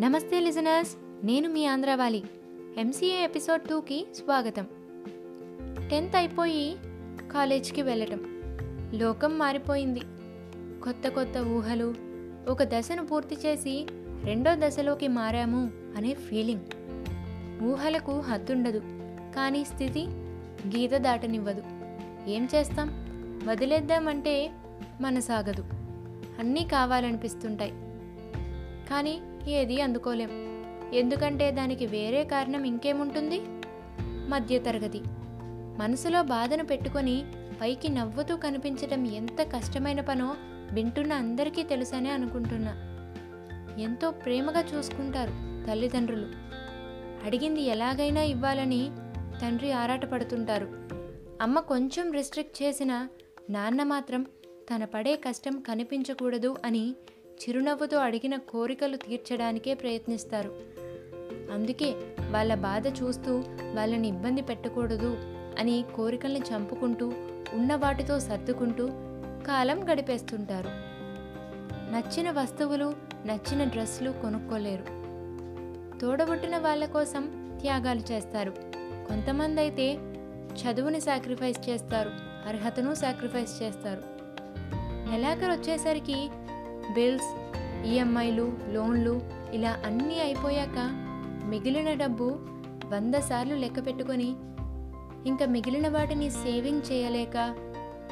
నమస్తే లిజనర్స్ నేను మీ Andhrawali. MCA episode టూకి స్వాగతం. టెన్త్ అయిపోయి కాలేజ్కి వెళ్ళటం. లోకం మారిపోయింది. కొత్త కొత్త ఊహలు ఒక దశను పూర్తి చేసి రెండో దశలోకి మారాము అనే ఫీలింగ్. ఊహలకు హద్దుండదు కానీ స్థితి గీత దాటనివ్వదు. ఏం చేస్తాం? వదిలేద్దామంటే మనసాగదు. అన్నీ కావాలనిపిస్తుంటాయి. కానీ ఏది అందుకోలేం. ఎందుకంటే దానికి వేరే కారణం ఇంకేముంటుంది? మధ్యతరగతి. మనసులో బాధను పెట్టుకొని పైకి నవ్వుతూ కనిపించడం ఎంత కష్టమైన పనో వింటున్న అందరికీ తెలుసనే అనుకుంటున్నా. ఎంతో ప్రేమగా చూసుకుంటారు తల్లిదండ్రులు. అడిగింది ఎలాగైనా ఇవ్వాలని తండ్రి ఆరాటపడుతుంటారు. అమ్మ కొంచెం రిస్ట్రిక్ట్ చేసిన నాన్న మాత్రం తన పడే కష్టం కనిపించకూడదు అని చిరునవ్వుతో అడిగిన కోరికలు తీర్చడానికే ప్రయత్నిస్తారు. అందుకే వాళ్ళ బాధ చూస్తూ వాళ్ళని ఇబ్బంది పెట్టకూడదు అని కోరికల్ని చంపుకుంటూ ఉన్న వాటితో సర్దుకుంటూ కాలం గడిపేస్తుంటారు. నచ్చిన వస్తువులు నచ్చిన డ్రెస్సులు కొనుక్కోలేరు. తోడబుట్టిన వాళ్ళ కోసం త్యాగాలు చేస్తారు. కొంతమంది అయితే చదువుని సాక్రిఫైస్ చేస్తారు అర్హతను సాక్రిఫైస్ చేస్తారు. నెలాఖరు వచ్చేసరికి బిల్స్ ఈఎంఐలు లోన్లు ఇలా అన్నీ అయిపోయాక మిగిలిన డబ్బు వంద సార్లు లెక్క పెట్టుకొని ఇంకా మిగిలిన వాటిని సేవింగ్ చేయలేక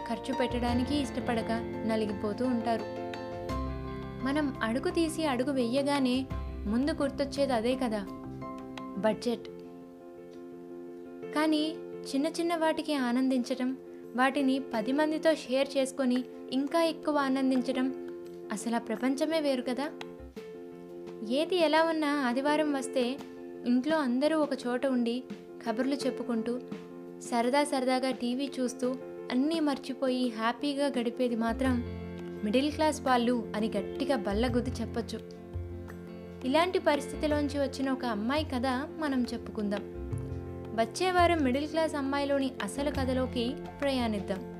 ఖర్చు పెట్టడానికి ఇష్టపడక నలిగిపోతూ ఉంటారు. మనం అడుగు తీసి అడుగు వెయ్యగానే ముందు గుర్తొచ్చేది అదే కదా బడ్జెట్. కానీ చిన్న చిన్న వాటికి ఆనందించటం వాటిని పది మందితో షేర్ చేసుకొని ఇంకా ఎక్కువ ఆనందించడం అసలు ఆ ప్రపంచమే వేరు కదా? ఏది ఎలా ఉన్నా ఆదివారం వస్తే ఇంట్లో అందరూ ఒక చోట ఉండి కబుర్లు చెప్పుకుంటూ సరదా సరదాగా టీవీ చూస్తూ అన్నీ మర్చిపోయి హ్యాపీగా గడిపేది మాత్రం మిడిల్ క్లాస్ వాళ్ళు అని గట్టిగా బల్లగుద్ది చెప్పొచ్చు. ఇలాంటి పరిస్థితిలోంచి వచ్చిన ఒక అమ్మాయి కథ మనం చెప్పుకుందాం. వచ్చే వారం మిడిల్ క్లాస్ అమ్మాయిలోని అసలు కథలోకి ప్రయాణిద్దాం.